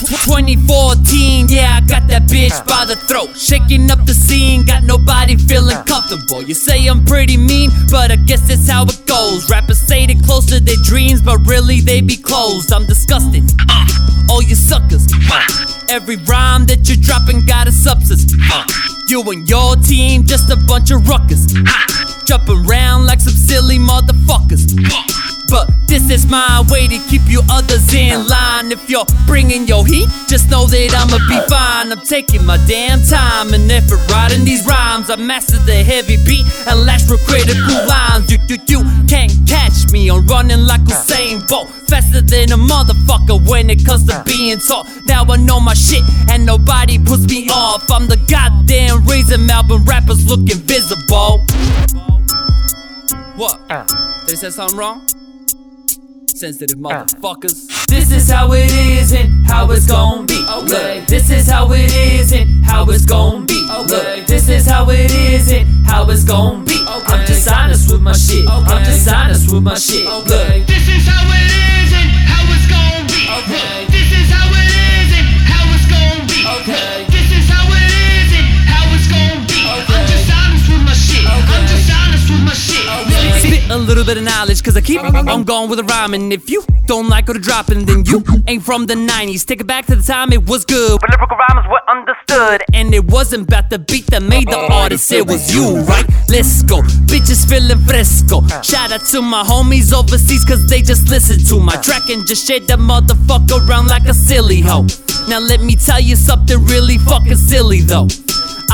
2014, yeah, I got that bitch by the throat. Shaking up the scene, got nobody feeling comfortable. You say I'm pretty mean, but I guess that's how it goes. Rappers say they close to their dreams, but really they be closed. I'm disgusted. Uh, all you suckers. Uh, every rhyme that you're dropping got a substance. Uh, you and your team, just a bunch of ruckers. Uh, jumping around like some silly motherfuckers. But this is my way to keep you others in line. If you're bringing your heat, just know that I'ma be fine. I'm taking my damn time and effort writing these rhymes. I master the heavy beat and lash for critical lines. You, you, you can't catch me. I'm running like Usain Bolt, faster than a motherfucker when it comes to being taught. Now I know my shit and nobody puts me off. I'm the goddamn reason Melbourne rappers look invisible. What? Uh. They said something wrong? Sensitive motherfuckers. This is how it is and how it's gon' be. Okay. This is how it is and how it's gon' be. Okay. This is how it is and how it's gon' be. Okay. I'm just honest with my shit. Okay. I'm just honest with my shit. Okay. This is how it is little bit of knowledge, cause I keep on going with a rhyme. And if you don't like what I'm dropping, then you ain't from the 90s. Take it back to the time it was good. When lyrical rhymes were understood. And it wasn't about the beat that made the artist, it was you, right? Let's go. Bitches feeling fresco. Shout out to my homies overseas, cause they just listen to my track and just shake that motherfucker around like a silly hoe. Now let me tell you something really fucking silly though.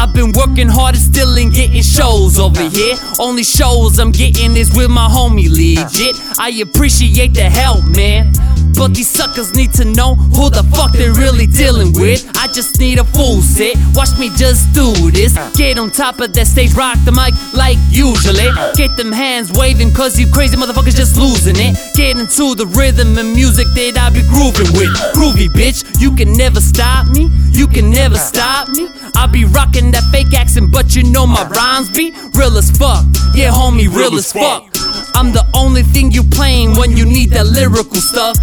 I've been working hard and still ain't getting shows over here. Only shows I'm getting is with my homie legit. I appreciate the help, man. But these suckers need to know who the fuck they're really dealing with. I just need a full set. Watch me just do this. Get on top of that stage, rock the mic like usually. Get them hands waving, cause you crazy motherfuckers just losing it. Get into the rhythm and music that I be grooving with. Groovy bitch, you can never stop me. You can never stop me. I be rocking that fake accent, but you know my rhymes be real as fuck. Yeah, homie, real as fuck. I'm the only thing you playing when you need that lyrical stuff.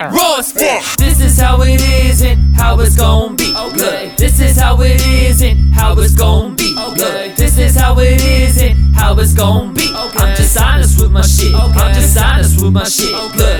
Raw as fuck. This is how it is and how it's gon' be. Okay. This is how it is and how it's gon' be. Okay. This is how it is and how it's gon' be. Okay. I'm just honest with my shit. I'm just honest with my shit. Okay. This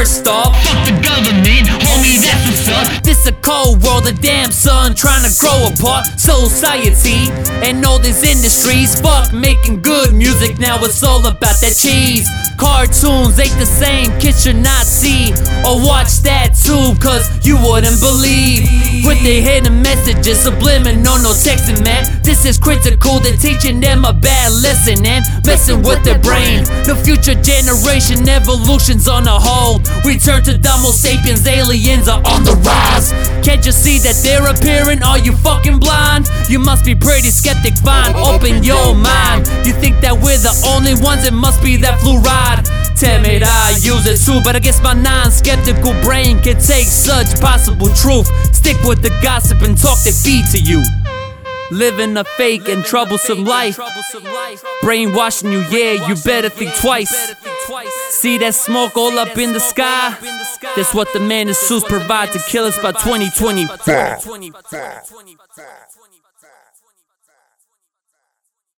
First off, Fuck the government, homie, that's what's up. This a cold world, a damn son trying to grow apart. Society and all these industries, fuck making good music. Now it's all about that cheese. Cartoons ain't the same, kids should not see or watch that too, cause you wouldn't believe. With the hidden messages, subliminal, no texting, man. This is critical, they're teaching them a bad lesson and messing with their brain. The future generation, evolution's on a hold. Return to Homo sapiens, aliens are on the rise. Can't you see that they're appearing? Are you fucking blind? You must be pretty skeptic, fine. Open your mind. You think that we're the only ones? It must be that fluoride. It, I use it too, but I guess my non-skeptical brain can take such possible truth. Stick with the gossip and talk that feed to you. Living a fake and troublesome life. Brainwashing you, yeah, you better think twice. See that smoke all up in the sky? That's what the man in suits provide to kill us by 2020.